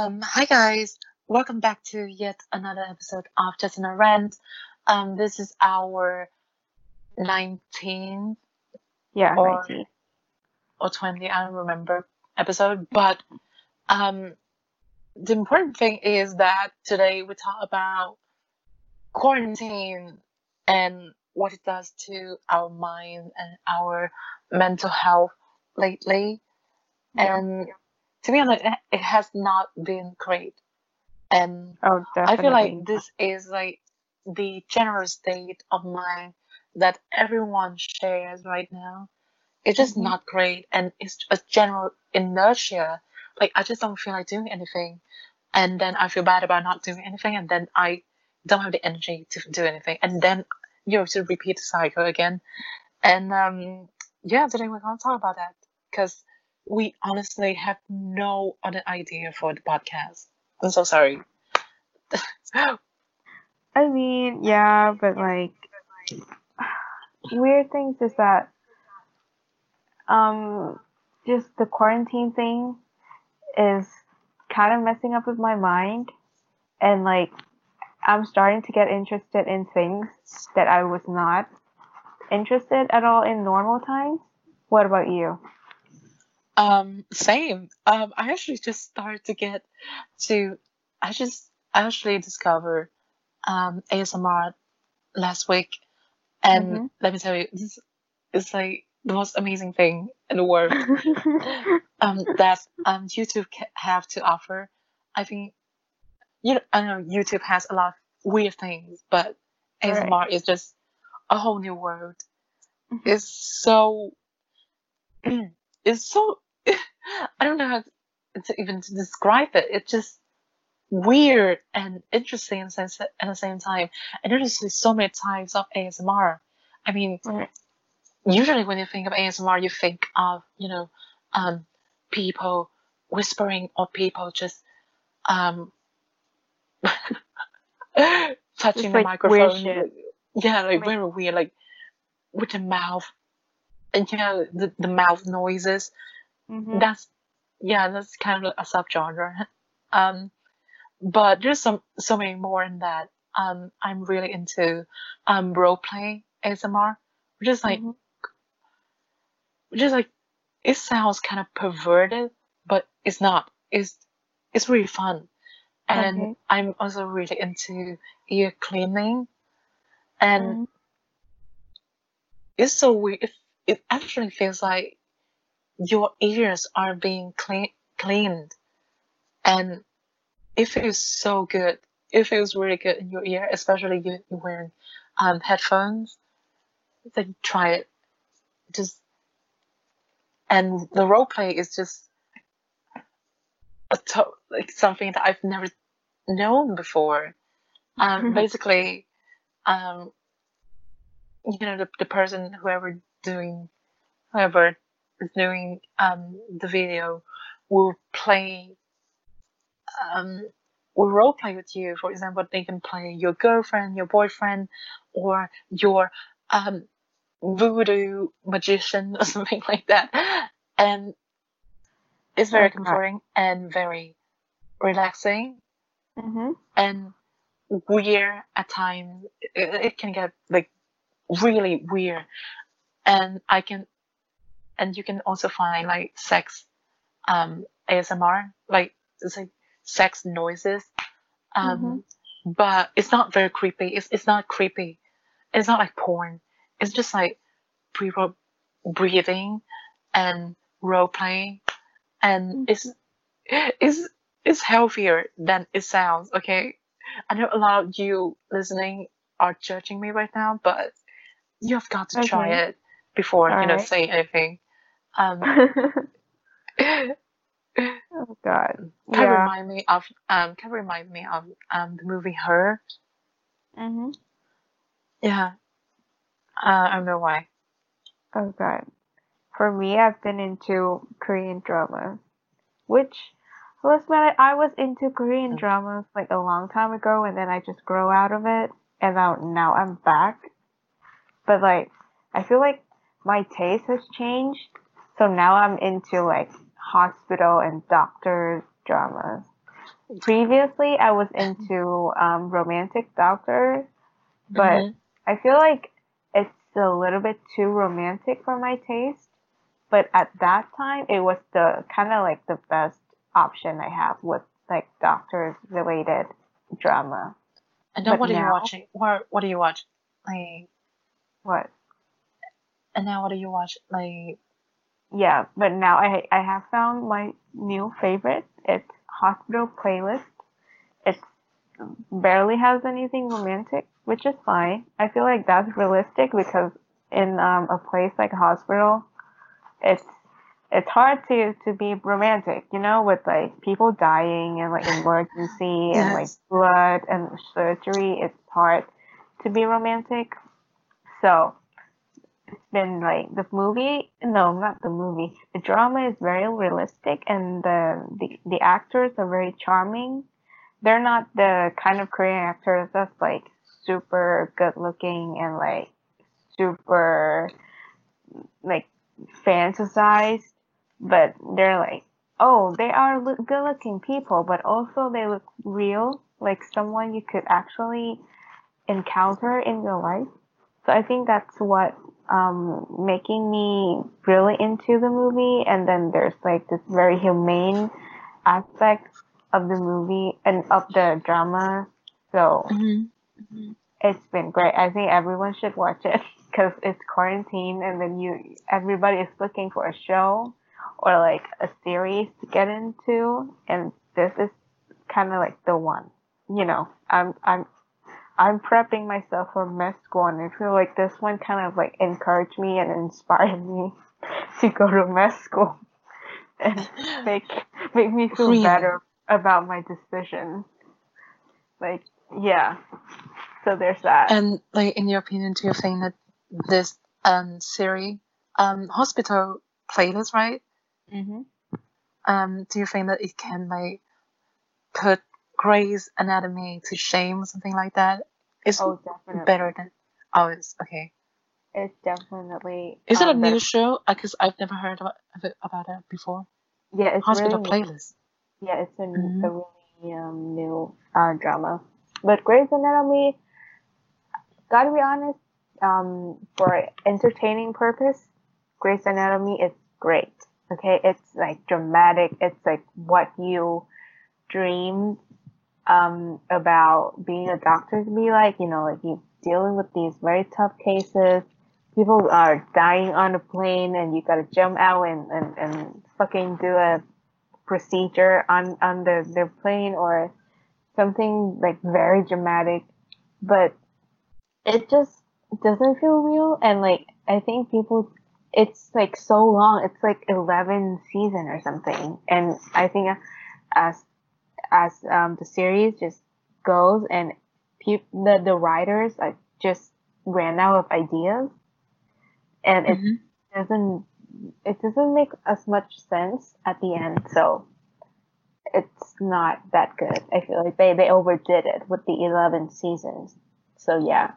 Um, hi guys, welcome back to yet another episode of Just Another Rant. Um, this is our 19th Yeah, or 19. or 20, I don't remember episode, but um, the important thing is that today we talk about quarantine and what it does to our mind and our mental health lately. Yeah. And to be honest, it- has not been great. And Oh, I feel like this is like the general state of mind that everyone shares right now. It's just Mhm. not great, and it's a general inertia. Like I just don't feel like doing anything, and then I feel bad about not doing anything, and then I don't have the energy to do anything, and then you know to repeat the cycle again. And um, yeah, today we're gonna talk about that because we honestly have no other idea for the podcast. I'm so sorry. I mean, yeah, but like weird things is that um just the quarantine thing is kind of messing up with my mind and like I'm starting to get interested in things that I was not interested at all in normal times. What about you? Um, same. Um, I actually just started to get to. I just actually discovered um ASMR last week, and Mhm. let me tell you, this is like the most amazing thing in the world. um, that um YouTube ca- have to offer. I think you know, I know YouTube has a lot of weird things, but Right. ASMR is just a whole new world. Mhm. It's so it's so I don't know how to even to describe it. It's just weird and interesting at the same, at the same time. And there's just so many types of ASMR. I mean, Right. usually when you think of ASMR, you think of you know, um, people whispering or people just um touching Just the like microphone. like- Yeah, like Like- very weird, like with the mouth and you know the, the mouth noises. Mhm. That's yeah, that's kind of a subgenre. Um, but there's some so many more in that. Um, I'm really into um role play ASMR, which is like Mhm. which is like it sounds kind of perverted, but it's not. It's it's really fun, and Okay. I'm also really into ear cleaning, and Mhm. it's so weird. It, it actually feels like your ears are being clean, cleaned, and it feels so good. It feels really good in your ear, especially you you're wearing um, headphones. Like try it, just and the role play is just a to- like something that I've never known before. Um, basically, um, you know, the, the person, whoever doing, whoever doing um, the video will play, um, will role play with you. For example, they can play your girlfriend, your boyfriend, or your um, voodoo magician or something like that. And it's very comforting and very relaxing Mhm. and weird at times. It, it can get like really weird, and I can, and you can also find like sex, um, ASMR, like it's like sex noises, um, but it's not very creepy. It's it's not creepy. It's not like porn. It's just like people breathing and role playing, and it's it's it's healthier than it sounds. Okay, I know a lot of you listening are judging me right now, but you have got to try it before you know Alright. saying anything. Um, oh God. of Yeah. remind me of um, kind remind me of um the movie Her. Mhm. Yeah, uh, I don't know why. Oh God. For me, I've been into Korean drama, which, let's admit I was into Korean Mm. dramas like a long time ago, and then I just grow out of it, and now now I'm back. But like, I feel like my taste has changed, so now I'm into like hospital and doctor dramas. previously I was into um, romantic doctors, but Mhm. I feel like it's a little bit too romantic for my taste. But at that time, it was the kind of like the best option I have with like doctors related drama. And now But what are you watching? What What do you watch? Like, What? and now what do you watch? Like, Yeah, but now I I have found my new favorite. It's Hospital Playlist. It barely has anything romantic, which is fine. I feel like that's realistic because in um, a place like a hospital, it's it's hard to to be romantic, you know, with like people dying and like emergency and like blood and surgery. It's hard to be romantic. So it's been like the movie no not the movie. The drama is very realistic and the, the the actors are very charming. They're not the kind of korean actors that's like super good looking and like super like fantasized but they're like oh they are good looking people but also they look real like someone you could actually encounter in your life. So I think that's what um, making me really into the movie. And then there's like this very humane aspect of the movie and of the drama. So Mhm. it's been great. I think everyone should watch it because it's quarantine, and then you everybody is looking for a show or like a series to get into, and this is kind of like the one. You know, I'm I'm I'm prepping myself for med school, and I feel like this one kind of like encouraged me and inspired me to go to med school and make make me feel Really? better about my decision. Like, yeah. So there's that. And like, in your opinion, do you think that this um series, um, hospital playlist, right? hmm Um, do you think that it can like put Grey's Anatomy to shame or something like that? It's Oh, definitely. better than. Oh, it's okay. It's definitely. Is it a um, new show? Because I've never heard about it, about it before. Yeah, it's Hospital really. playlist. Yeah, it's a, Mhm. a really um, new uh, drama. But Grey's Anatomy, gotta be honest, um, for entertaining purpose, Grey's Anatomy is great. Okay, it's like dramatic. It's like what you dreamed um, about being a doctor to be like. You know, like you dealing with these very tough cases. People are dying on a plane, and you gotta jump out and, and, and fucking do a procedure on on the their plane or something like very dramatic but it just doesn't feel real and like i think people it's like so long it's like 11 season or something and i think as as um, the series just goes and peop- the the writers like just ran out of ideas and it Mhm. doesn't it doesn't make as much sense at the end so it's not that good i feel like they they overdid it with the 11 seasons so yeah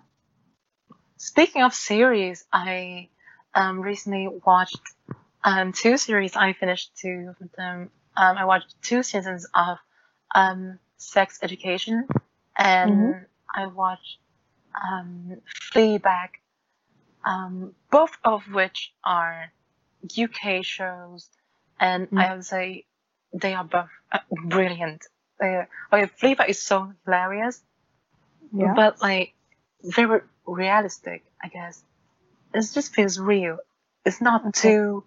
Speaking of series, I um, recently watched um, two series. I finished two of them. Um, I watched two seasons of um, Sex Education, and Mhm. I watched um, Fleabag. Um, both of which are UK shows, and Mm. I would say they are both uh, brilliant. They, okay, Fleabag is so hilarious, but like very realistic, I guess. It just feels real. It's not Okay. too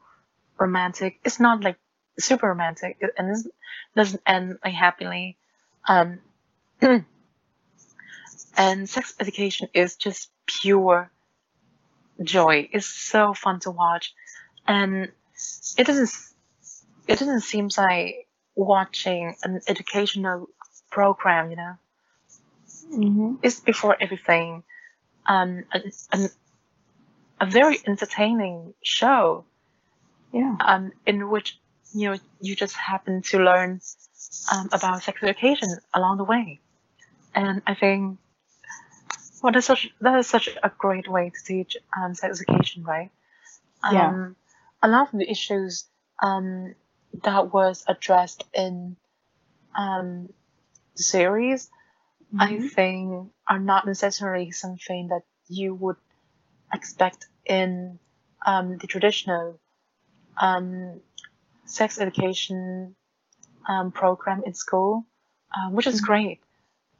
romantic. It's not like super romantic, and it doesn't end like happily. Um, and sex education is just pure joy. It's so fun to watch, and it doesn't. It doesn't seem like watching an educational program, you know mm-hmm. is before everything um, a, a, a very entertaining show yeah um, in which you know you just happen to learn um, about sex education along the way and I think well that's such that is such a great way to teach um, sex education right Yeah. um, a lot of the issues um, that was addressed in um, the series, I Mhm. think are not necessarily something that you would expect in um, the traditional um, sex education um, program in school, um, which is Mhm. great.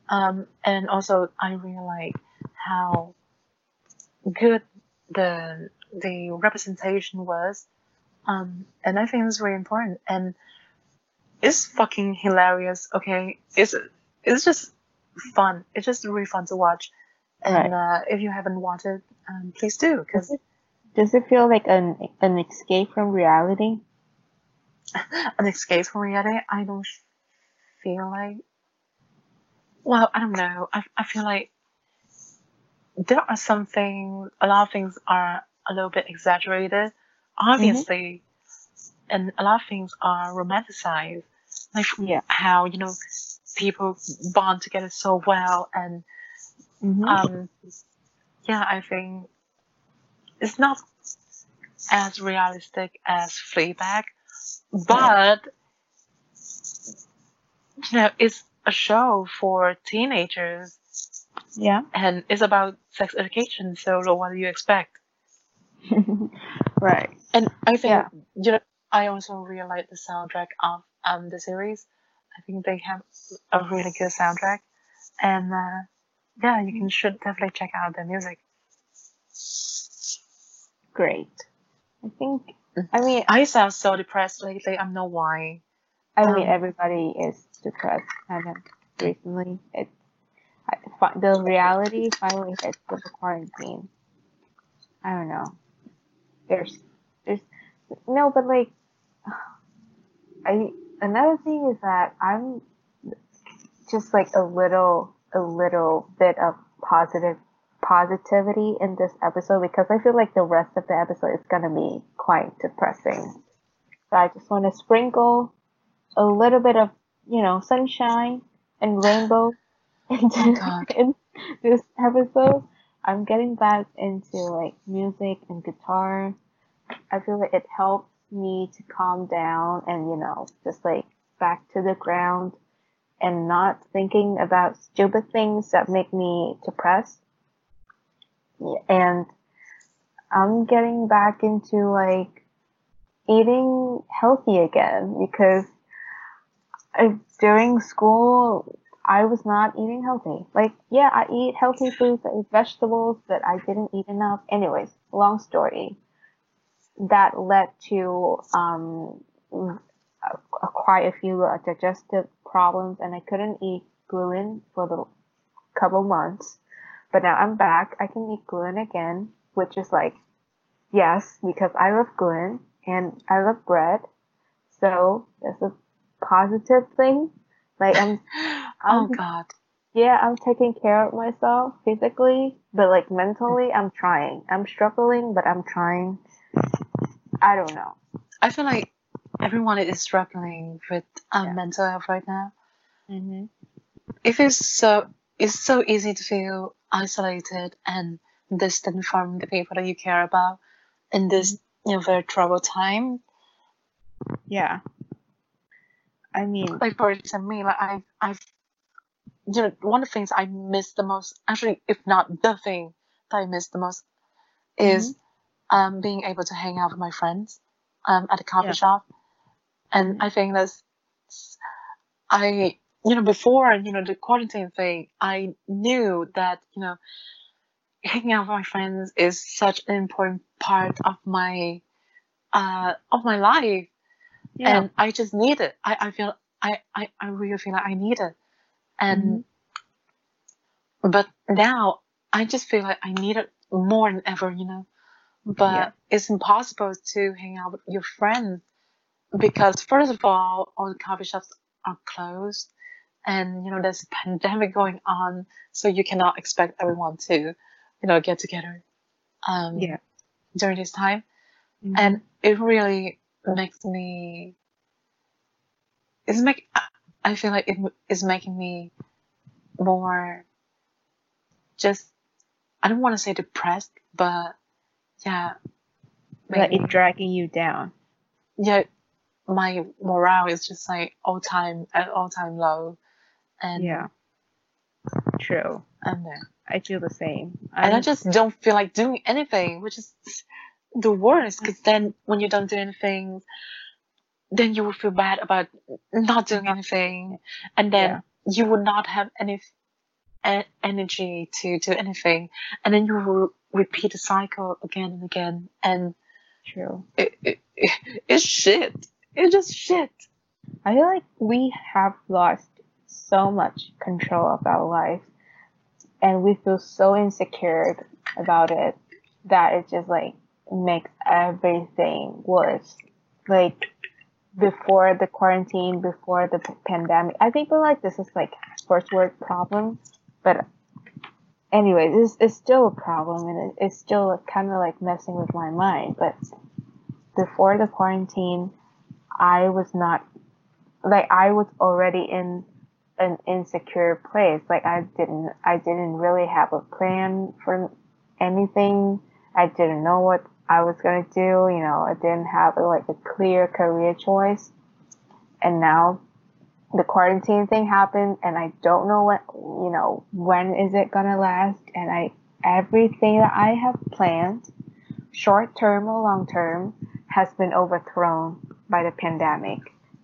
Um, and also, I really like how good the the representation was, um, and I think it's very important. And it's fucking hilarious. Okay, it's it's just fun. It's just really fun to watch. And uh, if you haven't watched it, um, please do because Does it feel like an an escape from reality? An escape from reality. I don't feel like. Well, I don't know. I I feel like there are some things. A lot of things are a little bit exaggerated, obviously, and a lot of things are romanticized. Like Yeah. how you know people bond together so well, and Mm-hmm. um, yeah, I think it's not as realistic as Fleabag, but you know, it's a show for teenagers yeah. and it's about sex education. So what do you expect? right. And I think Yeah. you know, I also really like the soundtrack of um the series. I think they have a really good soundtrack, and uh, yeah, you can should definitely check out their music. Great. I think. I mean, I sound so depressed lately. I don't know why. I mean, Um, everybody is depressed kind of recently. It's the reality finally hits with the quarantine. I don't know. There's, there's no, but like, I another thing is that I'm just like a little, a little bit of positive positivity in this episode because I feel like the rest of the episode is gonna be quite depressing. So I just want to sprinkle a little bit of you know sunshine and rainbow into oh God. in this episode. I'm getting back into like music and guitar. I feel like it helps me to calm down and you know just like back to the ground and not thinking about stupid things that make me depressed. And I'm getting back into like eating healthy again because during school I was not eating healthy. Like, yeah, I eat healthy foods, I eat vegetables, but I didn't eat enough. Anyways, long story. That led to um, a- quite a few uh, digestive problems, and I couldn't eat gluten for the couple months. But now I'm back. I can eat gluten again, which is like, yes, because I love gluten and I love bread. So that's a positive thing. Like I'm Oh Um, God. yeah, I'm taking care of myself physically, but like mentally, I'm trying. I'm struggling, but I'm trying. I don't know. I feel like everyone is struggling with um, Yeah. mental health right now. Mm-hmm. It feels so it's so easy to feel isolated and distant from the people that you care about in this you know very troubled time. Yeah. I mean, Like for example, me, like I I've you know one of the things I miss the most, actually, if not the thing that I miss the most, is um being able to hang out with my friends um at a coffee Yeah. shop, and Mhm. I think that's I you know before you know the quarantine thing, I knew that you know hanging out with my friends is such an important part of my uh of my life yeah. and I just need it. I, I feel I, I, I really feel like I need it. And but now I just feel like I need it more than ever, you know. But Yeah. it's impossible to hang out with your friends because first of all, all the coffee shops are closed and you know there's a pandemic going on, so you cannot expect everyone to, you know, get together um Yeah. during this time. Mhm. and it really makes me it's make I feel like it is making me more just I don't want to say depressed but yeah like it's dragging you down. yeah my morale is just like all time at all time low and Yeah. True. and there. I feel the same. and I just don't feel like doing anything, which is the worst. Because then, when you don't do anything, then you will feel bad about not doing mm-hmm. anything, and then Yeah. you will not have any e- energy to do anything, and then you will repeat the cycle again and again, and true. it, it, it, it's shit. It's just shit. I feel like we have lost so much control of our lives and we feel so insecure about it that it just like makes everything worse. Like before the quarantine, before the pandemic, I think we're like this is like first world problem, but anyway, this is still a problem and it, it's still kind of like messing with my mind. But before the quarantine, I was not like I was already in an insecure place. Like I didn't I didn't really have a plan for anything. I didn't know what I was gonna do. You know, I didn't have like a clear career choice. And now the quarantine thing happened, and I don't know what you know when is it gonna last. And I everything that I have planned, short term or long term, has been overthrown by the pandemic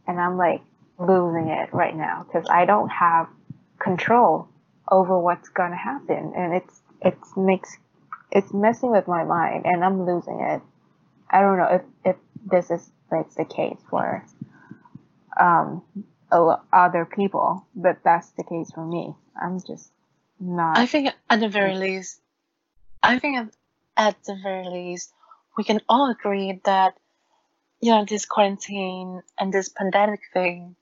and I'm like losing it right now because I don't have control over what's gonna happen, and it's it's makes it's messing with my mind, and I'm losing it. I don't know if if this is like the case for um other people, but that's the case for me. I'm just not. I think at the very least, I think at, the very least, we can all agree that, you know, this quarantine and this pandemic thing.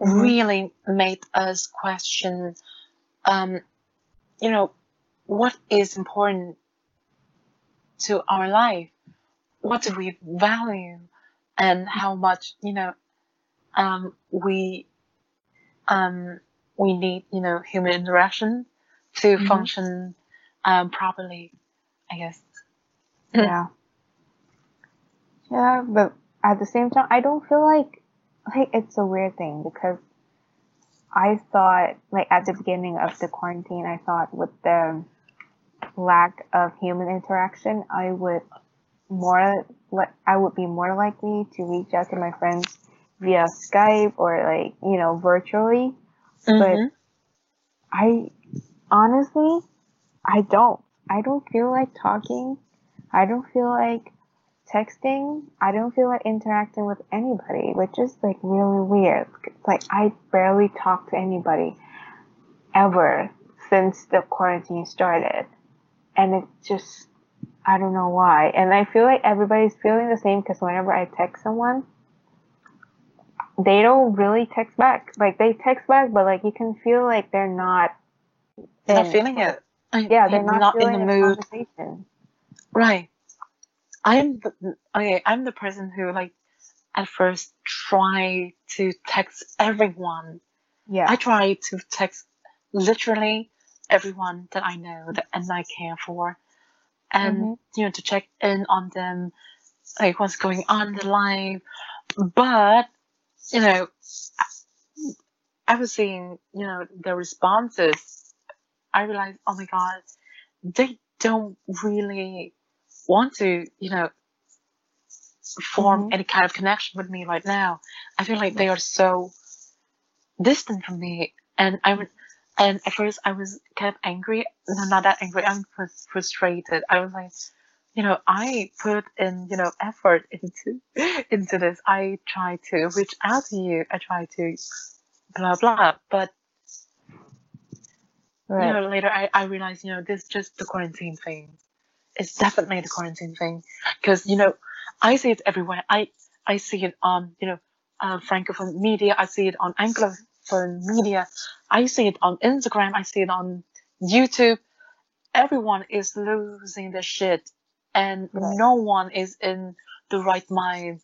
Really made us question, um, you know, what is important to our life? What do we value? And how much, you know, um, we, um, we need, you know, human interaction to Mhm. function um, properly, I guess. yeah. Yeah, but at the same time, I don't feel like like it's a weird thing because I thought like at the beginning of the quarantine, I thought with the lack of human interaction, I would more like I would be more likely to reach out to my friends via Skype or like you know virtually. Mhm. I honestly, I don't. I don't feel like talking. I don't feel like texting. I don't feel like interacting with anybody, which is like really weird. It's like I barely talk to anybody ever since the quarantine started. And it's just, I don't know why. And I feel like everybody's feeling the same because whenever I text someone, they don't really text back. Like they text back, but like you can feel like they're not. They're not feeling it. I- Yeah, they're not, in feeling the the mood. Right. I'm the, okay. I'm the person who like at first try to text everyone. Yeah. I try to text literally everyone that I know that and I care for, and Mhm. you know to check in on them, like what's going on in their life. But you know, I, I was seeing you know the responses. I realized, oh my god, they don't really want to, you know, form Mhm. any kind of connection with me right now. I feel like they are so distant from me, and I would, and at first I was kind of angry. No, not that angry. I'm frus- frustrated. I was like, you know, I put in, you know, effort into into this. I try to reach out to you. I try to blah blah, but Right. you know, later I, I realized, you know, this is just the quarantine thing. It's definitely the quarantine thing. Because, you know, I see it everywhere. I, I see it on, you know, uh, Francophone media. I see it on Anglophone media. I see it on Instagram. I see it on YouTube. Everyone is losing their shit. And Right. no one is in the right mind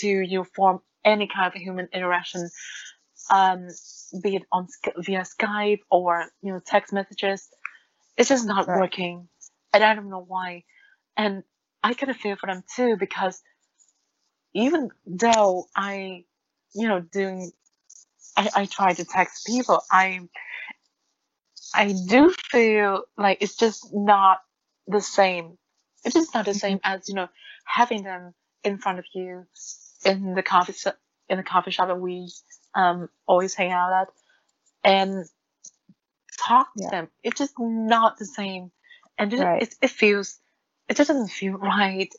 to, you know, form any kind of human interaction um, be it on via Skype or you know text messages. It's just not Right. working, and I don't know why. And I kind of feel for them too because even though I, you know, doing I, I try to text people, I I do feel like it's just not the same. It's just not the same as you know having them in front of you in the coffee in the coffee shop that we um always hang out at and talk to Yeah. them. It's just not the same, and it, Right. it it feels it just doesn't feel right.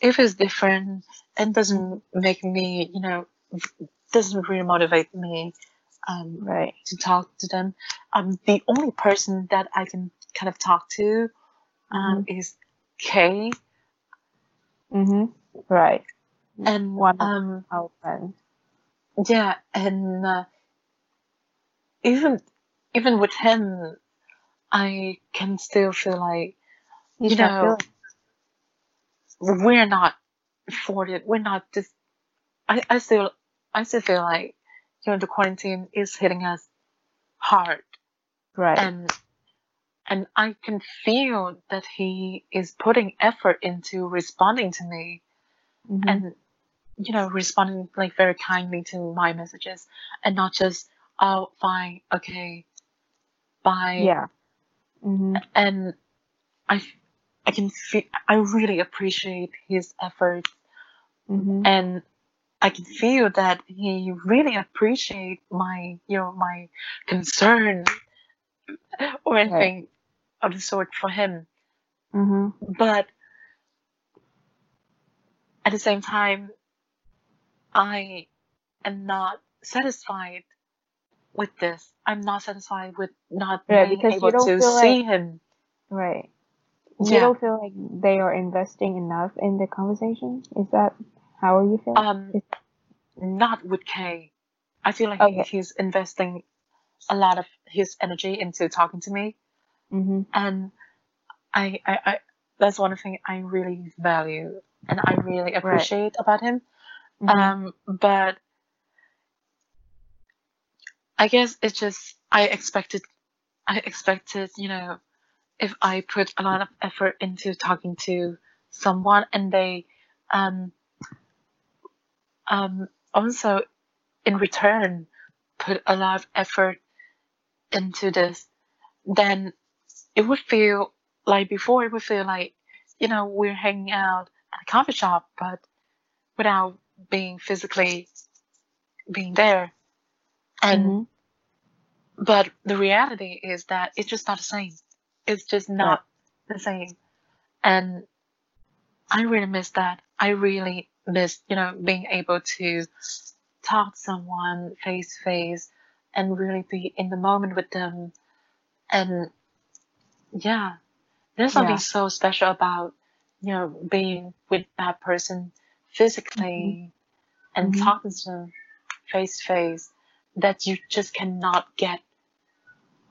It feels different and doesn't make me you know doesn't really motivate me um Right. to talk to them. Um, the only person that I can kind of talk to um, is Kay, Mhm. Right. and One um, our friends. yeah, and uh, even even with him, I can still feel like You, you know we're not for it. We're not just. I I still I still feel like you know the quarantine is hitting us hard, right. and and I can feel that he is putting effort into responding to me. Mhm. and you know responding like very kindly to my messages and not just oh fine okay bye yeah. Mhm. and i i can feel i really appreciate his efforts Mhm. and i can feel that he really appreciate my you know my concern or anything of the sort for him Mhm. but at the same time i am not satisfied with this. I'm not satisfied with not Yeah, being because you able don't to feel see him. Right. You Yeah. don't feel like they are investing enough in the conversation? Is that how are you feeling? Um, Is- not with Kay. I feel like Okay. he's investing a lot of his energy into talking to me, mm-hmm. and I, I, I that's one thing I really value and I really appreciate about him. Mhm. Um, but I guess it's just I expected, I expected, you know, if I put a lot of effort into talking to someone and they, um, um, also in return put a lot of effort into this, then it would feel like before it would feel like, you know, we're hanging out at a coffee shop, but without being physically being there. And Mhm. but the reality is that it's just not the same. It's just not the same. And I really miss that. I really miss, you know, being able to talk to someone face to face and really be in the moment with them. And yeah, there's something Yeah. so special about, you know, being with that person physically and Mhm. talking to them face to face that you just cannot get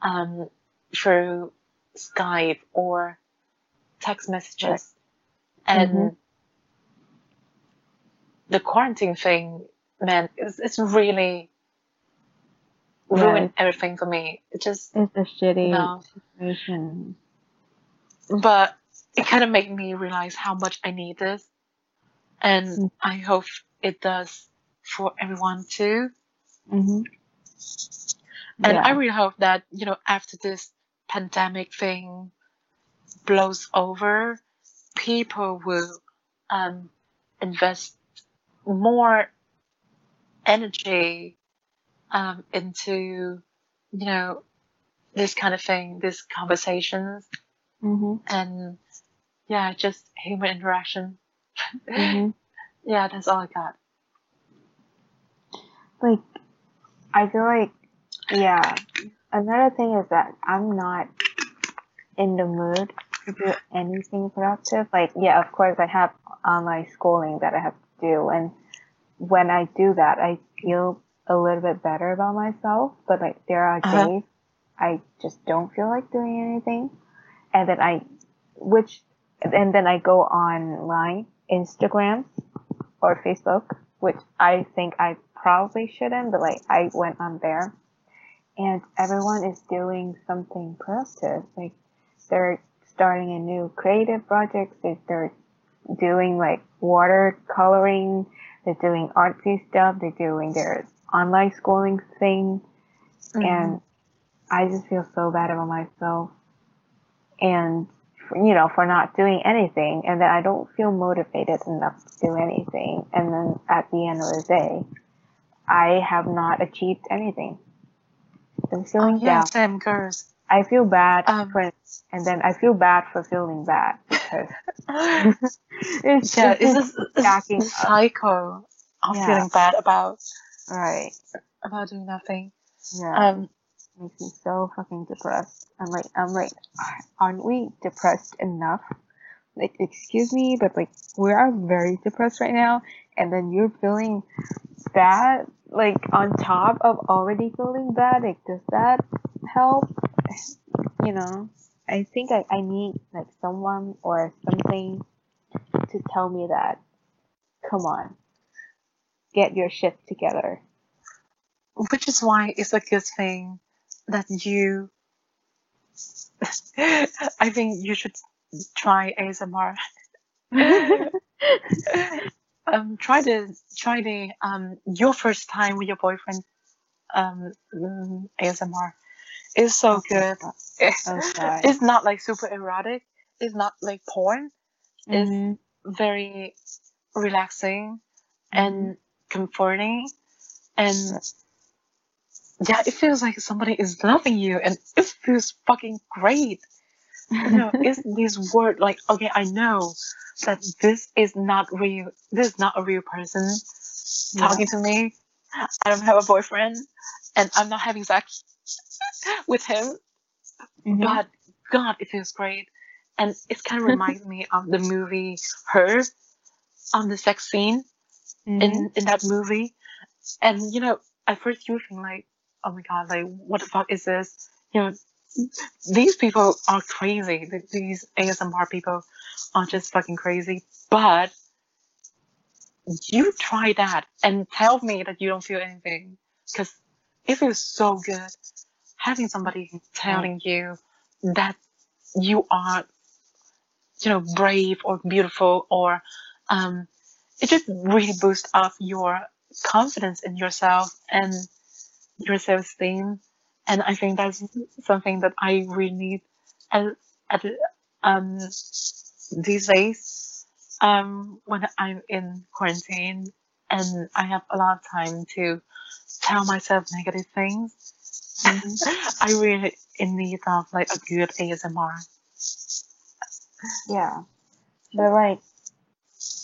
um, through Skype or text messages. And Mhm. the quarantine thing, man, it's, it's really Yeah, ruined everything for me. It just, It's a shitty no. situation. But it kind of made me realize how much I need this. And Mm. I hope it does for everyone too. Mhm. And yeah. I really hope that, you know, after this pandemic thing blows over, people will um, invest more energy um, into, you know, this kind of thing, these conversations, Mhm. and yeah, just human interaction. Mhm. Yeah, that's all I got. Like, I feel like, yeah. Another thing is that I'm not in the mood to do anything productive. Like, yeah, of course, I have online schooling that I have to do, and when I do that, I feel a little bit better about myself. But like, there are Uh-huh. days I just don't feel like doing anything, and then I, which, and then I go online, Instagram or Facebook, which I think I probably shouldn't, but like I went on there. And everyone is doing something productive. Like they're starting a new creative project, they- they're doing like water coloring, they're doing artsy stuff, they're doing their online schooling thing, Mhm. and I just feel so bad about myself, and you know for not doing anything, and then I don't feel motivated enough to do anything, and then at the end of the day, I have not achieved anything. I'm feeling Oh yeah, down. same girls. I feel bad Um, for, and then I feel bad for feeling bad because it's, it's just it's this up. cycle of Yeah. feeling bad about right. about doing nothing. Yeah. Um, makes me so fucking depressed. I'm like, I'm like, aren't we depressed enough? Like, excuse me, but like, we are very depressed right now, and then you're feeling bad, like on top of already feeling bad. Like, does that help? You know, I think I, I need like someone or something to tell me that. Come on, get your shit together. which is why it's a good thing that you I think you should try ASMR. um try the try the um your first time with your boyfriend um mm, ASMR. It's so good. Okay. It's not like super erotic. It's not like porn. It's Mhm. very relaxing and comforting and yeah it feels like somebody is loving you and it feels fucking great you know it's this word like okay i know that this is not real this is not a real person talking to me. I don't have a boyfriend and i'm not having sex with him. Mhm. but god it feels great. And it kind of reminds me of the movie her on the sex scene Mhm. in in that movie. And you know at first you think like oh my god like what the fuck is this? You know these people are crazy. Th- these asmr people are just fucking crazy. But you try that and tell me that you don't feel anything. Because it feels so good having somebody telling you that you are you know brave or beautiful or um it just really boosts up your confidence in yourself and your self-esteem and i think that's something that i really need at, at um these days um when i'm in quarantine and i have a lot of time to tell myself negative things i really in need of like a good asmr Yeah. But like,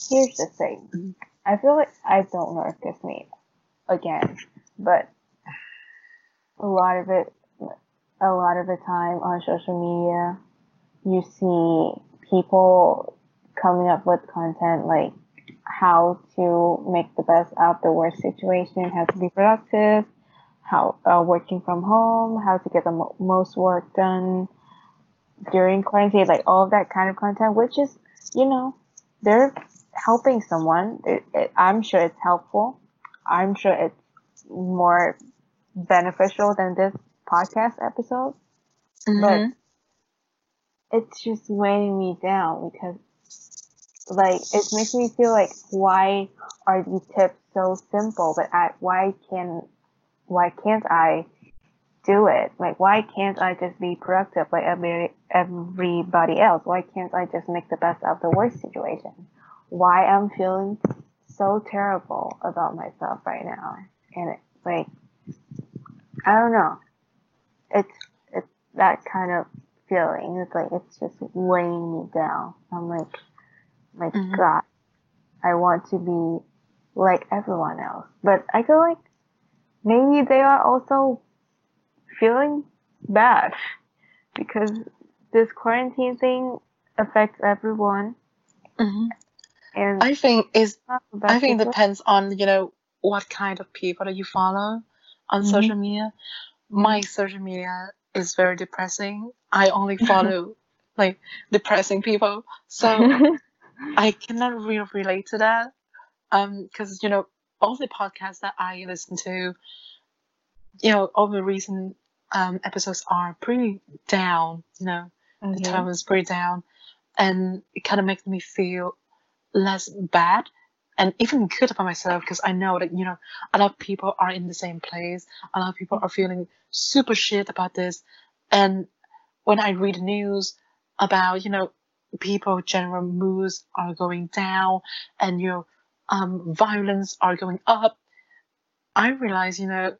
here's the thing. Mhm. I feel like I don't know if it's me again, but a lot of it, a lot of the time on social media, you see people coming up with content like how to make the best out of the worst situation, how to be productive, how uh, working from home, how to get the mo- most work done during quarantine, like all of that kind of content, which is, you know, they're helping someone. It, it, I'm sure it's helpful. I'm sure it's more beneficial than this podcast episode. Mhm. It's just weighing me down because, like, it makes me feel like, why are these tips so simple? But I, why can, why can't I do it? Like, why can't I just be productive like every, everybody else? Why can't I just make the best out of the worst situation? Why I'm feeling so terrible about myself right now? And it's like, I don't know. It's, it's that kind of feeling. It's like, it's just weighing me down. I'm like, my Mhm. God, I want to be like everyone else. But I feel like maybe they are also feeling bad because this quarantine thing affects everyone Mhm. and i think it's not the best I think it depends on you know what kind of people that you follow on Mhm. social media. My social media is very depressing. I only follow like depressing people, so I cannot really relate to that. Um, because you know all the podcasts that I listen to, you know, all the recent um episodes are pretty down. You know, the tone is pretty down, and it kind of makes me feel less bad and even good about myself because I know that you know a lot of people are in the same place. A lot of people are feeling super shit about this, and when I read news about you know people general moods are going down and you know um, violence are going up, I realize you know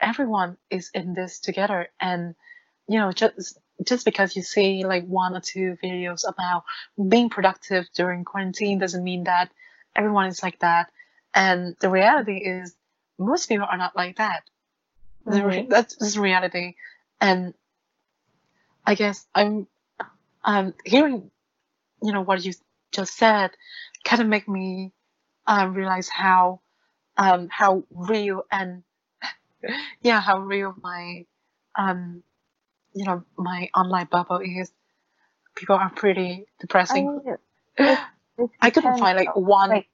everyone is in this together and you know just just because you see like one or two videos about being productive during quarantine doesn't mean that everyone is like that. And the reality is most people are not like that. Right. that's just reality. And i guess i'm um hearing you know what you just said kind of make me um realize how um how real and yeah how real my um you know my online bubble is. People are pretty I depressing. mean, it, it i couldn't find like one Like,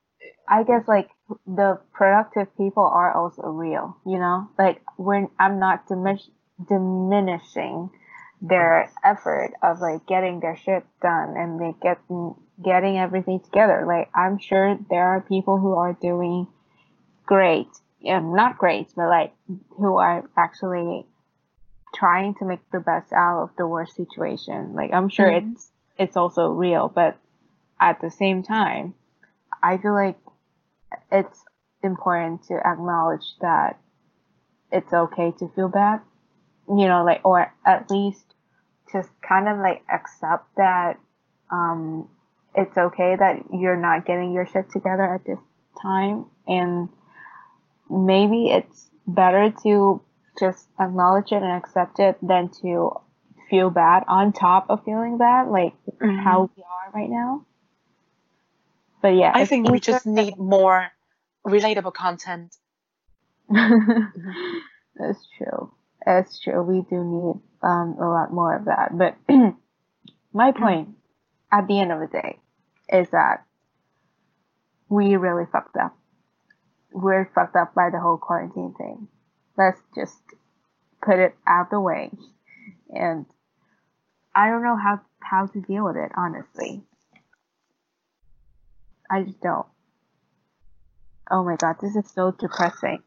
I guess like the productive people are also real, you know? Like when I'm not dimin- diminishing their effort of like getting their shit done and they get getting everything together. Like I'm sure there are people who are doing great. Yeah, not great, but like who are actually trying to make the best out of the worst situation. Like I'm sure Mhm. it's it's also real, but at the same time, I feel like it's important to acknowledge that it's okay to feel bad, you know, like, or at least just kind of like accept that, um, it's okay that you're not getting your shit together at this time. And maybe it's better to just acknowledge it and accept it than to feel bad on top of feeling bad, like Mhm. how we are right now. But yeah, i think we just need more relatable content That's true. That's true. We do need um a lot more of that. But my point at the end of the day is that we really fucked up. We're fucked up by the whole quarantine thing. Let's just put it out the way. And I don't know how how to deal with it, honestly. I just don't. Oh my god, this is so depressing.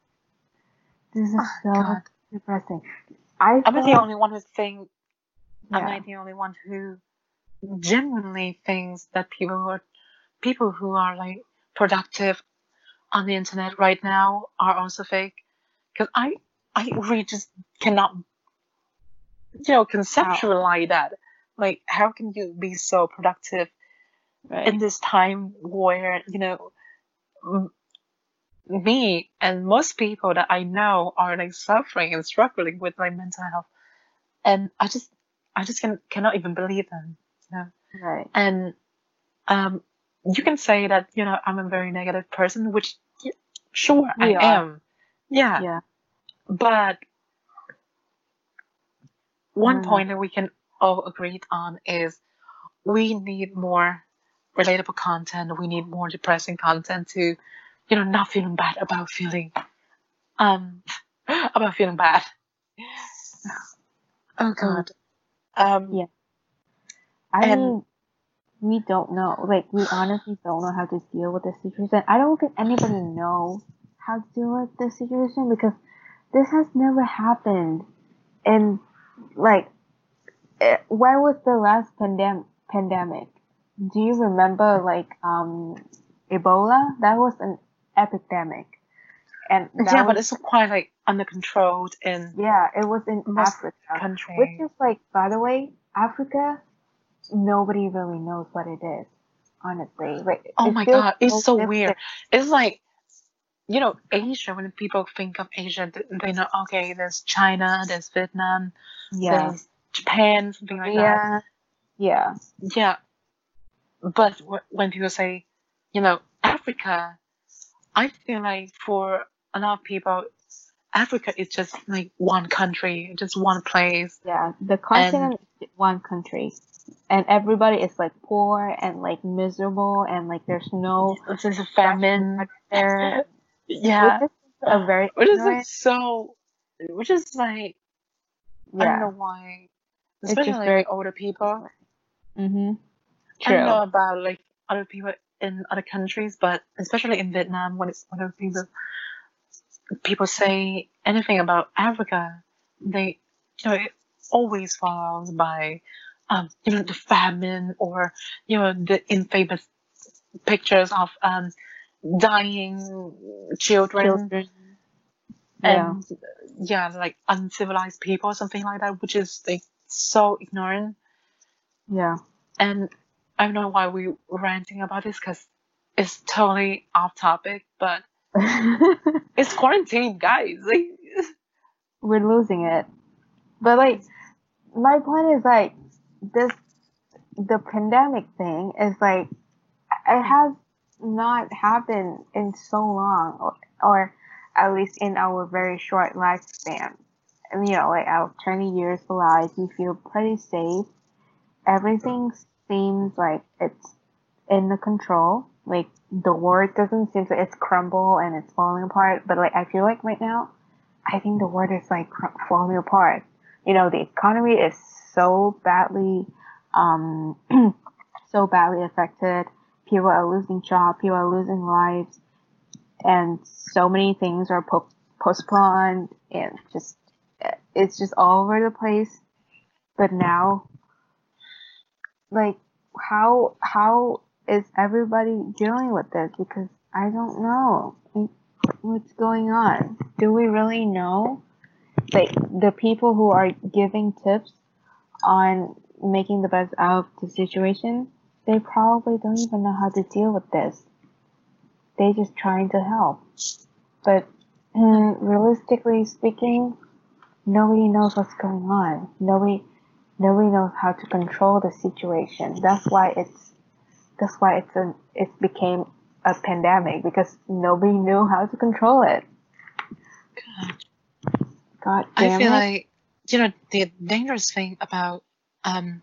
This is oh so Oh, God. depressing. I am the only one who think am i yeah. the only one who genuinely thinks that people who are people who are like productive on the internet right now are also fake because i i really just cannot you know conceptualize that like how can you be so productive right. in this time where you know m- me and most people that i know are like suffering and struggling with like mental health and i just i just can, cannot even believe them you know right. and um you can say that you know i'm a very negative person which sure We i are. am yeah, Yeah. but one Mm. point that we can all agree on is we need more relatable content we need more depressing content to you know not feeling bad about feeling um about feeling bad oh god um Yeah. I And- mean, we don't know. Like, we honestly don't know how to deal with the situation. I don't think anybody knows how to deal with the situation because this has never happened. And like, when was the last pandem- pandemic? Do you remember like um Ebola? That was an epidemic, and that yeah but it's quite like under controlled in yeah, it was in Africa. countries Which is like, by the way, Africa, nobody really knows what it is. Honestly, like Oh my god, it's so distant. weird. It's like, you know, Asia, when people think of Asia, they know, okay, there's China, there's Vietnam, Yeah, there's Japan, something like that. yeah, yeah, Yeah. But w- when people say, you know, Africa, I feel like for a lot of people, Africa is just like one country, just one place. yeah. The continent is one country, and everybody is like poor and like miserable, and like there's no just a famine. there. Yeah. Which is a very Which is like so, which is like, I don't know why. It's just Especially very- older people. Mm-hmm. I don't know about like other people in other countries, but especially in Vietnam, when it's one of the things that people say anything about Africa, they, you know, it always follows by, um, you know, the famine or, you know, the infamous pictures of um, dying children, Children. Yeah. yeah, like uncivilized people or something like that, which is like so ignorant. Yeah. And I don't know why we were ranting about this because it's totally off topic, but it's quarantine, guys. Like, We're losing it. But like my point is like this the pandemic thing is like it has not happened in so long or, or at least in our very short lifespan. And you know, like our 20 years of life, we feel pretty safe. Everything seems like it's in the control. Like the word doesn't seem like it's crumble and it's falling apart. But like I feel like right now, I think the word is like cr- falling apart. You know, the economy is so badly, um, so badly affected. People are losing jobs. People are losing lives, and so many things are po- postponed, and just it's just all over the place. But now, like, how how is everybody dealing with this? Because I don't know what's going on. Do we really know? Like the people who are giving tips on making the best out of the situation, they probably don't even know how to deal with this. They're just trying to help. But mm, realistically speaking, nobody knows what's going on. Nobody nobody knows how to control the situation. That's why it's that's why it's a it became a pandemic because nobody knew how to control it. God, God I feel it. like you know the dangerous thing about um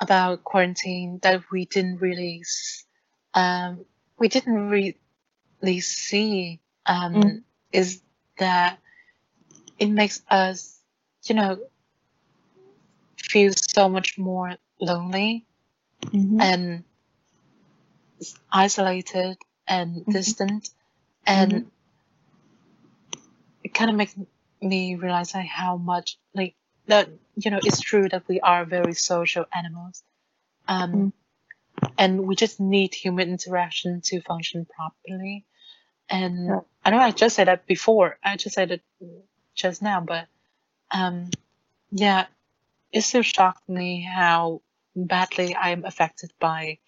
about quarantine that we didn't really s- um we didn't really see um Mm. is that it makes us you know feel so much more lonely Mhm. and isolated and Mhm. distant and Mhm. it kind of makes me realize like how much like that you know it's true that we are very social animals um Mm. and we just need human interaction to function properly and Yeah. i know i just said that before i just said it just now but um yeah it still shocked me how badly i am affected by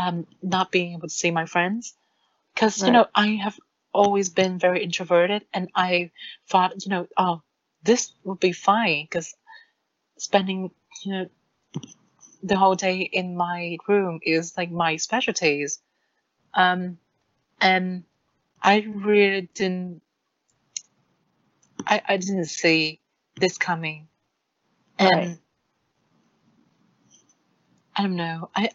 um not being able to see my friends? Because you know i have always been very introverted and i thought you know oh this would be fine because spending you know the whole day in my room is like my specialties. Um and i really didn't i, I didn't see this coming and Right. i don't know. I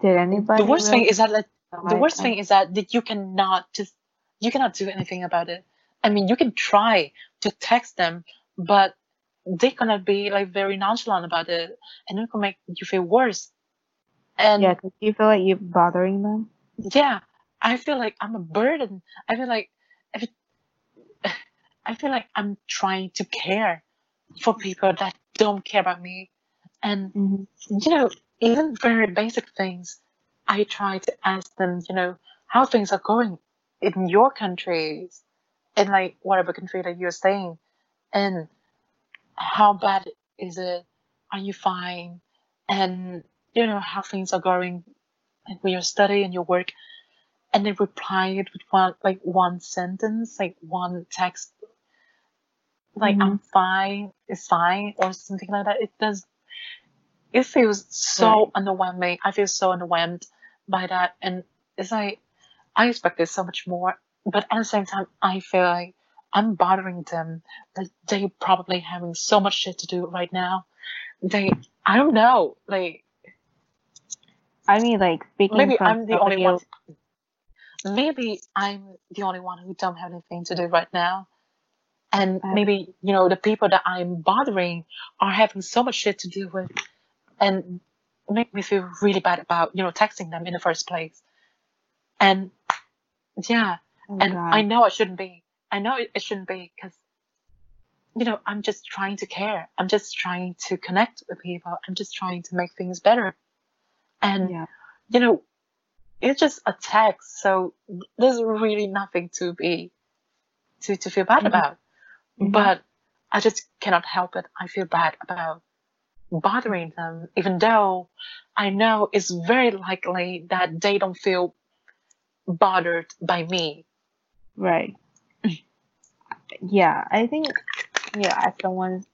Did anybody the worst thing is that the worst thing is that, that you cannot just you cannot do anything about it. I mean you can try to text them but they're gonna be like very nonchalant about it and it can make you feel worse. And yeah, 'cause you feel like you're bothering them. yeah i feel like i'm a burden. I feel like if i feel like i'm trying to care for people that don't care about me. And hmm you know even very basic things i try to ask them you know how things are going in your countries in like whatever country that you're staying and how bad is it? Are you fine? And you know how things are going like with your study and your work. And they reply it with one like one sentence like one text like mm-hmm. i'm fine it's fine or something like that. It does it feels so underwhelming. I feel so underwhelmed by that. And it's like i expected so much more but at the same time i feel like i'm bothering them. Like they probably having so much shit to do right now. They i don't know like I mean, like speaking maybe from i'm the only somebody one maybe i'm the only one who don't have anything to do right now and maybe you know the people that i'm bothering are having so much shit to do with and make me feel really bad about you know texting them in the first place and yeah Oh, and God. i know i shouldn't be i know it, it shouldn't be because you know i'm just trying to care i'm just trying to connect with people i'm just trying to make things better and yeah. you know it's just a text so there's really nothing to be to, to feel bad Mhm. about. But i just cannot help it i feel bad about bothering them even though i know it's very likely that they don't feel bothered by me Right. yeah, I think yeah, as someone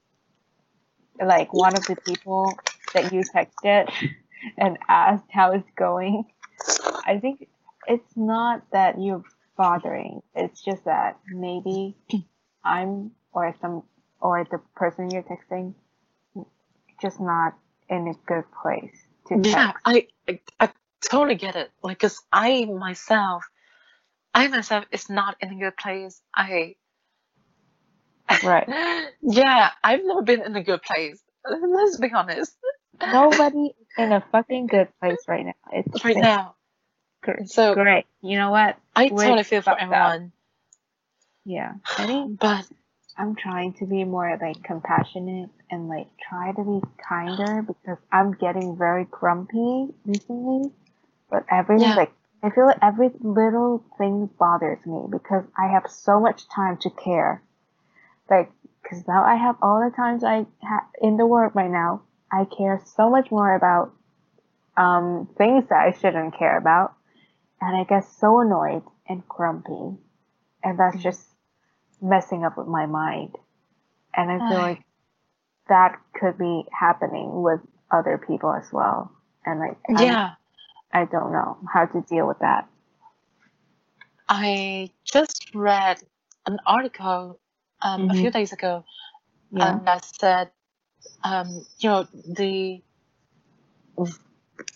like one of the people that you texted and asked how it's going, I think it's not that you're bothering. It's just that maybe I'm or some or the person you're texting just not in a good place to yeah text. I, I i totally get it like because i myself i myself is not in a good place i Right. yeah i've never been in a good place let's be honest Nobody in a fucking good place right now. It's right now gr- so great. You know what? i We're totally feel for fucked up. Yeah. I think but I'm trying to be more like compassionate and like try to be kinder because I'm getting very grumpy recently. But everything Yeah. like I feel like every little thing bothers me because I have so much time to care. Like, because now I have all the times I have in the world right now, I care so much more about um, things that I shouldn't care about, and I get so annoyed and grumpy, and that's Mhm. just messing up with my mind. And I feel Ay. like that could be happening with other people as well. And like, yeah I don't know how to deal with that. i just read an article um, a few days ago Yeah. um, that said, um, you know, the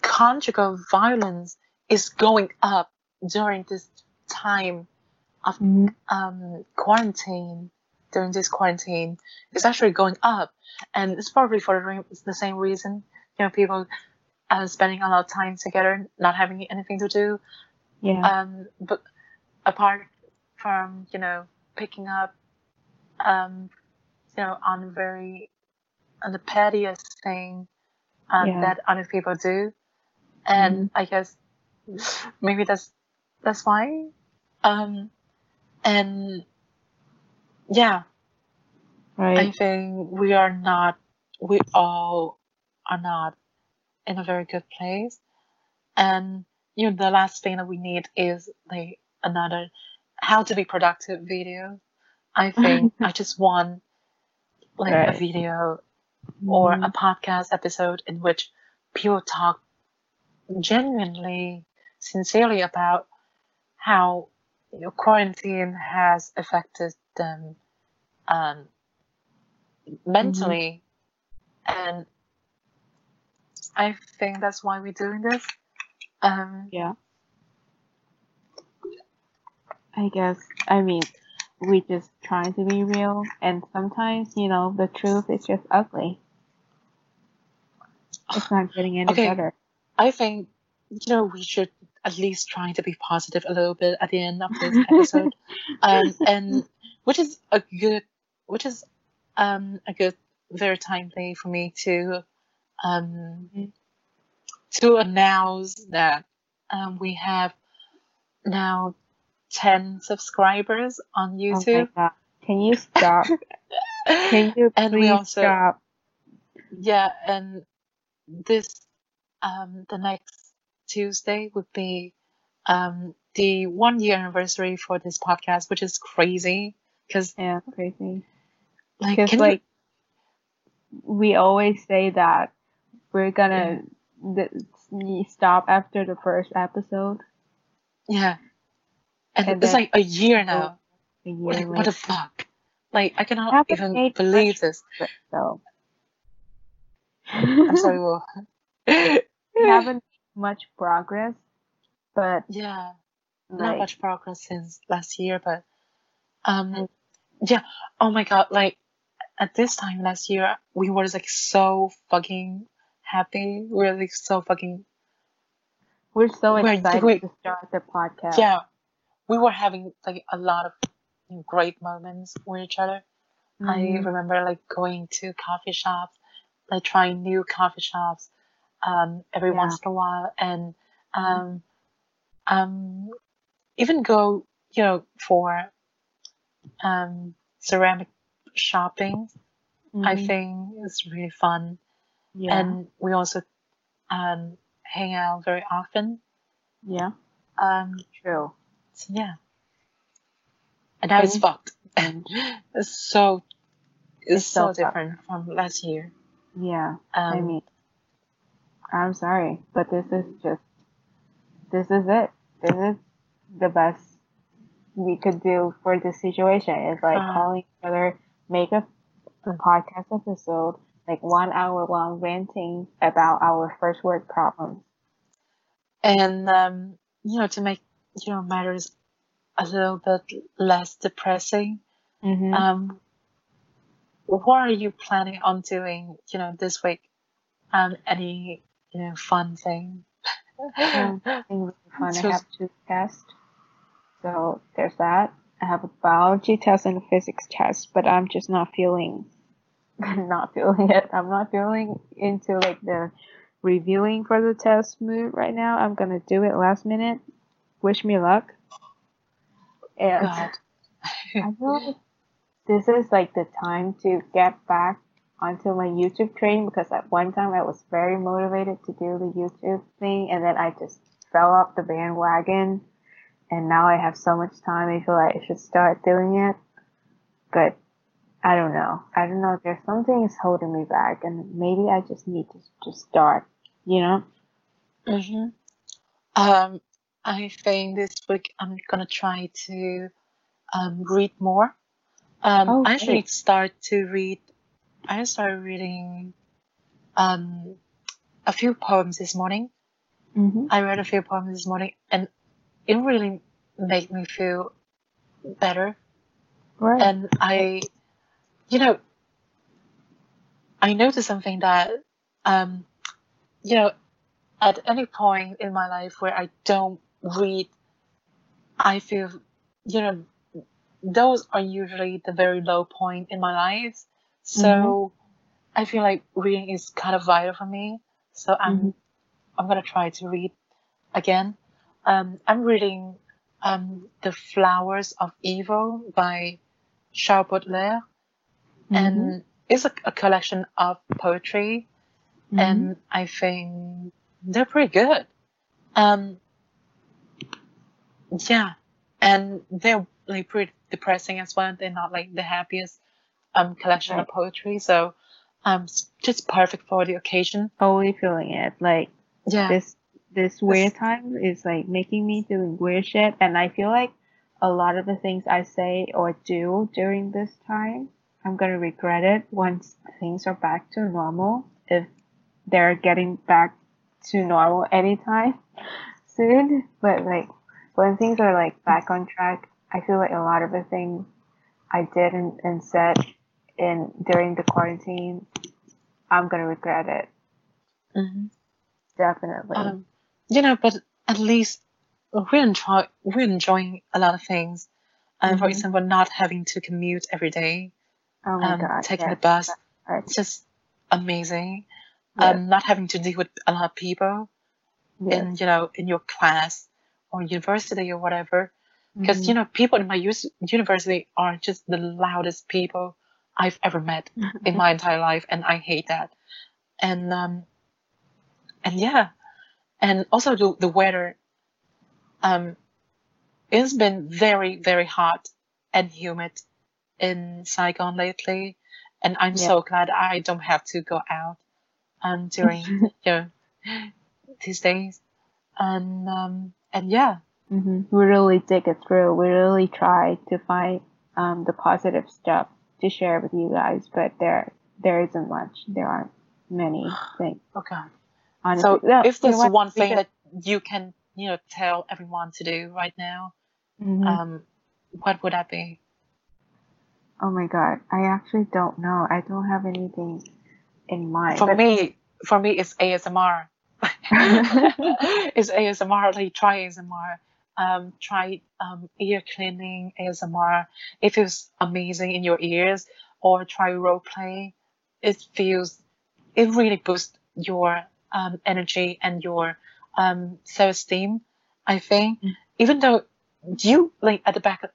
conjugal violence is going up during this time of um, quarantine. During this quarantine, is actually going up, and it's probably for the, re- the same reason. You know, people uh, spending a lot of time together, not having anything to do. Yeah. Um, but apart from you know picking up, um, you know, on very on the pettiest thing um, Yeah. that other people do, and Mhm. I guess maybe that's that's why. Um, and yeah, I think we are not, we all are not in a very good place, and you know the last thing that we need is like another how to be productive video. I think I just want like a video or Mhm. a podcast episode in which people talk genuinely, sincerely about how you know, quarantine has affected them um, mentally, and I think that's why we're doing this. Um, Yeah. I guess, I mean, we just trying to be real, and sometimes, you know, the truth is just ugly. It's not getting any Okay. better. I think you know we should at least trying to be positive a little bit at the end of this episode, um, and which is a good, which is um, a good, very timely for me to um, to announce that um, we have now 10 subscribers on Oh YouTube. god. Can you stop? Can you and we please also, stop? yeah, and this, um, the next Tuesday would be um, the one year anniversary for this podcast, which is crazy because, Yeah, crazy. like, Because, can like, we always say that we're gonna Mm. th- stop after the first episode. yeah, and, And it's then- like a year now. A year Like, what the fuck? Like, I cannot even believe this. So I'm sorry, Will. we haven't much progress, but Yeah, not much progress since last year, but um, yeah. Oh my god, like at this time last year, we were like so fucking happy. We're like so fucking We're so We're- excited we- to start the podcast. yeah. We were having like a lot of great moments with each other. I Mhm. remember like going to coffee shops, like trying new coffee shops, um, every Yeah. once in a while, and um, um, even go, you know, for um, ceramic shopping. I Mhm. think it's really fun, Yeah. and we also um hang out very often. yeah. Um, True. so yeah, and now it's fucked. And it's so it's, It's so so, different from last year. Yeah. Um, I mean, I'm sorry, but this is just, this is it. This is the best we could do for this situation. It's like Uh. calling each other, make a, Mm. podcast episode, like one hour long ranting about our first word problems. and um, you know to make you know matters a little bit less depressing Mm-hmm. um, what are you planning on doing you know this week um, any you know fun thing I really fun. I So- have two tests. So there's that. I have a biology test and a physics test, but I'm just not feeling not feeling it. I'm not feeling into like the reviewing for the test mood right now. I'm gonna do it last minute. Wish me luck. And God. I feel like this is like the time to get back onto my YouTube train because at one time I was very motivated to do the YouTube thing and then I just fell off the bandwagon and now I have so much time I feel like I should start doing it. But I don't know. I don't know. There's something is holding me back and maybe I just need to just start, you know? hmm Um, I think this week I'm gonna try to um, read more. Um, Oh, I actually start to read. I started reading um, a few poems this morning. Mm-hmm. I read a few poems this morning, and it really made me feel better. Right. And I, you know, I noticed something that, um, you know, at any point in my life where I don't read, I feel, you know, those are usually the very low point in my life. So I feel like reading is kind of vital for me. So I'm Mhm. I'm gonna try to read again. Um, I'm reading um, The Flowers of Evil by Charles Baudelaire, Mm-hmm. and it's a, a collection of poetry, and I think they're pretty good. Um, yeah, and they're like pretty depressing as well. They're not like the happiest um collection of poetry, so um, just perfect for the occasion. totally feeling it. Like Yeah. this this weird time is like making me doing weird shit and I feel like a lot of the things I say or do during this time I'm gonna regret it once things are back to normal if they're getting back to normal anytime soon but like when things are like back on track I feel like a lot of the things I did and, and said in during the quarantine I'm gonna regret it hmm definitely Um, you know, but at least we're enjoy we're enjoying a lot of things. And for Mhm. example, not having to commute every day, oh my um, god taking yes. the bus, it's just amazing. Yes. Um, not having to deal with a lot of people Yes. in you know in your class or university or whatever. Because Mhm. you know, people in my university are just the loudest people I've ever met in my entire life, and I hate that. And um, and yeah, and also the the weather. Um, it's been very very hot and humid in Saigon lately, and I'm Yeah. so glad I don't have to go out um during you know these days, and um and yeah, hmm We really dig it through. We really try to find um, the positive stuff to share with you guys, but there there isn't much. There aren't many things. okay. Honestly, So No, if you know there's one thing that you can you know tell everyone to do right now, Mhm. um, what would that be? oh my god, I actually don't know. I don't have anything in mind. For but me, for me it's ASMR. it's ASMR. Like try ASMR. Um, try um, ear cleaning ASMR. It feels amazing in your ears. Or try role play. It feels. It really boosts your um, energy and your um, self esteem. I think, Mm. even though you like at the back of,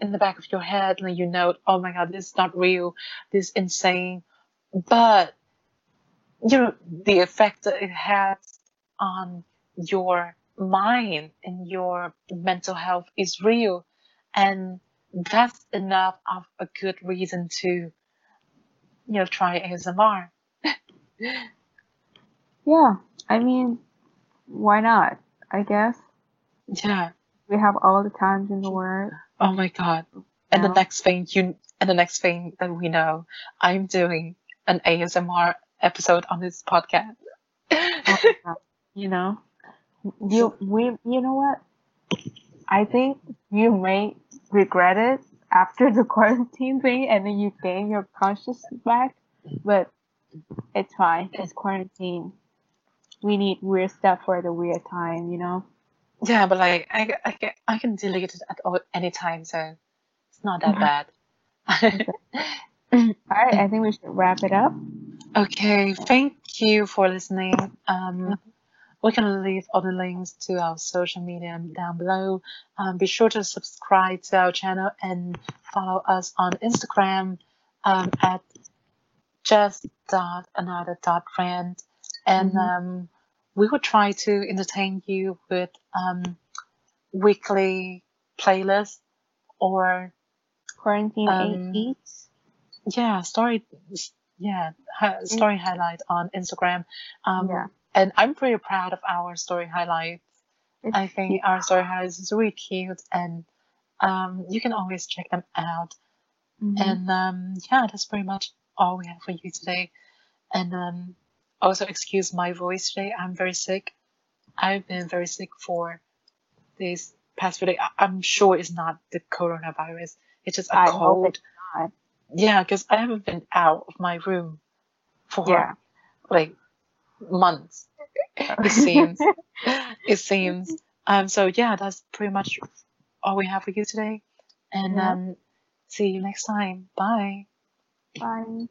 in the back of your head, like you know, oh my god, this is not real, this is insane, but you know the effect that it has on your mind and your mental health is real, and that's enough of a good reason to, you know, try ASMR. Yeah, I mean, why not? I guess Yeah. we have all the times in the world. Oh my god. And the next thing you and the next thing that we know, I'm doing an ASMR episode on this podcast. Oh you know, you we you know what? I think you may regret it after the quarantine thing, and then you gain your consciousness back. But it's fine. It's quarantine. We need weird stuff for the weird time, you know. yeah, but like I, I, can, I can delete it at all, any time, so it's not that bad. All right, I think we should wrap it up. okay, thank you for listening. Um, we're gonna leave all the links to our social media down below. Um, be sure to subscribe to our channel and follow us on Instagram um, at just dot another dot rant. And Mhm. um, we will try to entertain you with um, weekly playlists or Quarantine Um, eats. yeah story yeah hi- story highlight on Instagram. Um, Yeah. And I'm pretty proud of our story highlights. I think our story highlights is really cute and um, you can always check them out. Mhm. And um, yeah, that's pretty much all we have for you today. And um, also, excuse my voice today. I'm very sick. I've been very sick for these past few days. I- I'm sure it's not the coronavirus. It's just a I hope cold. it's not. Yeah, because I haven't been out of my room for Yeah. like months. It seems. it seems. Um. So yeah, that's pretty much all we have for you today. And Yeah. um, see you next time. Bye. Bye.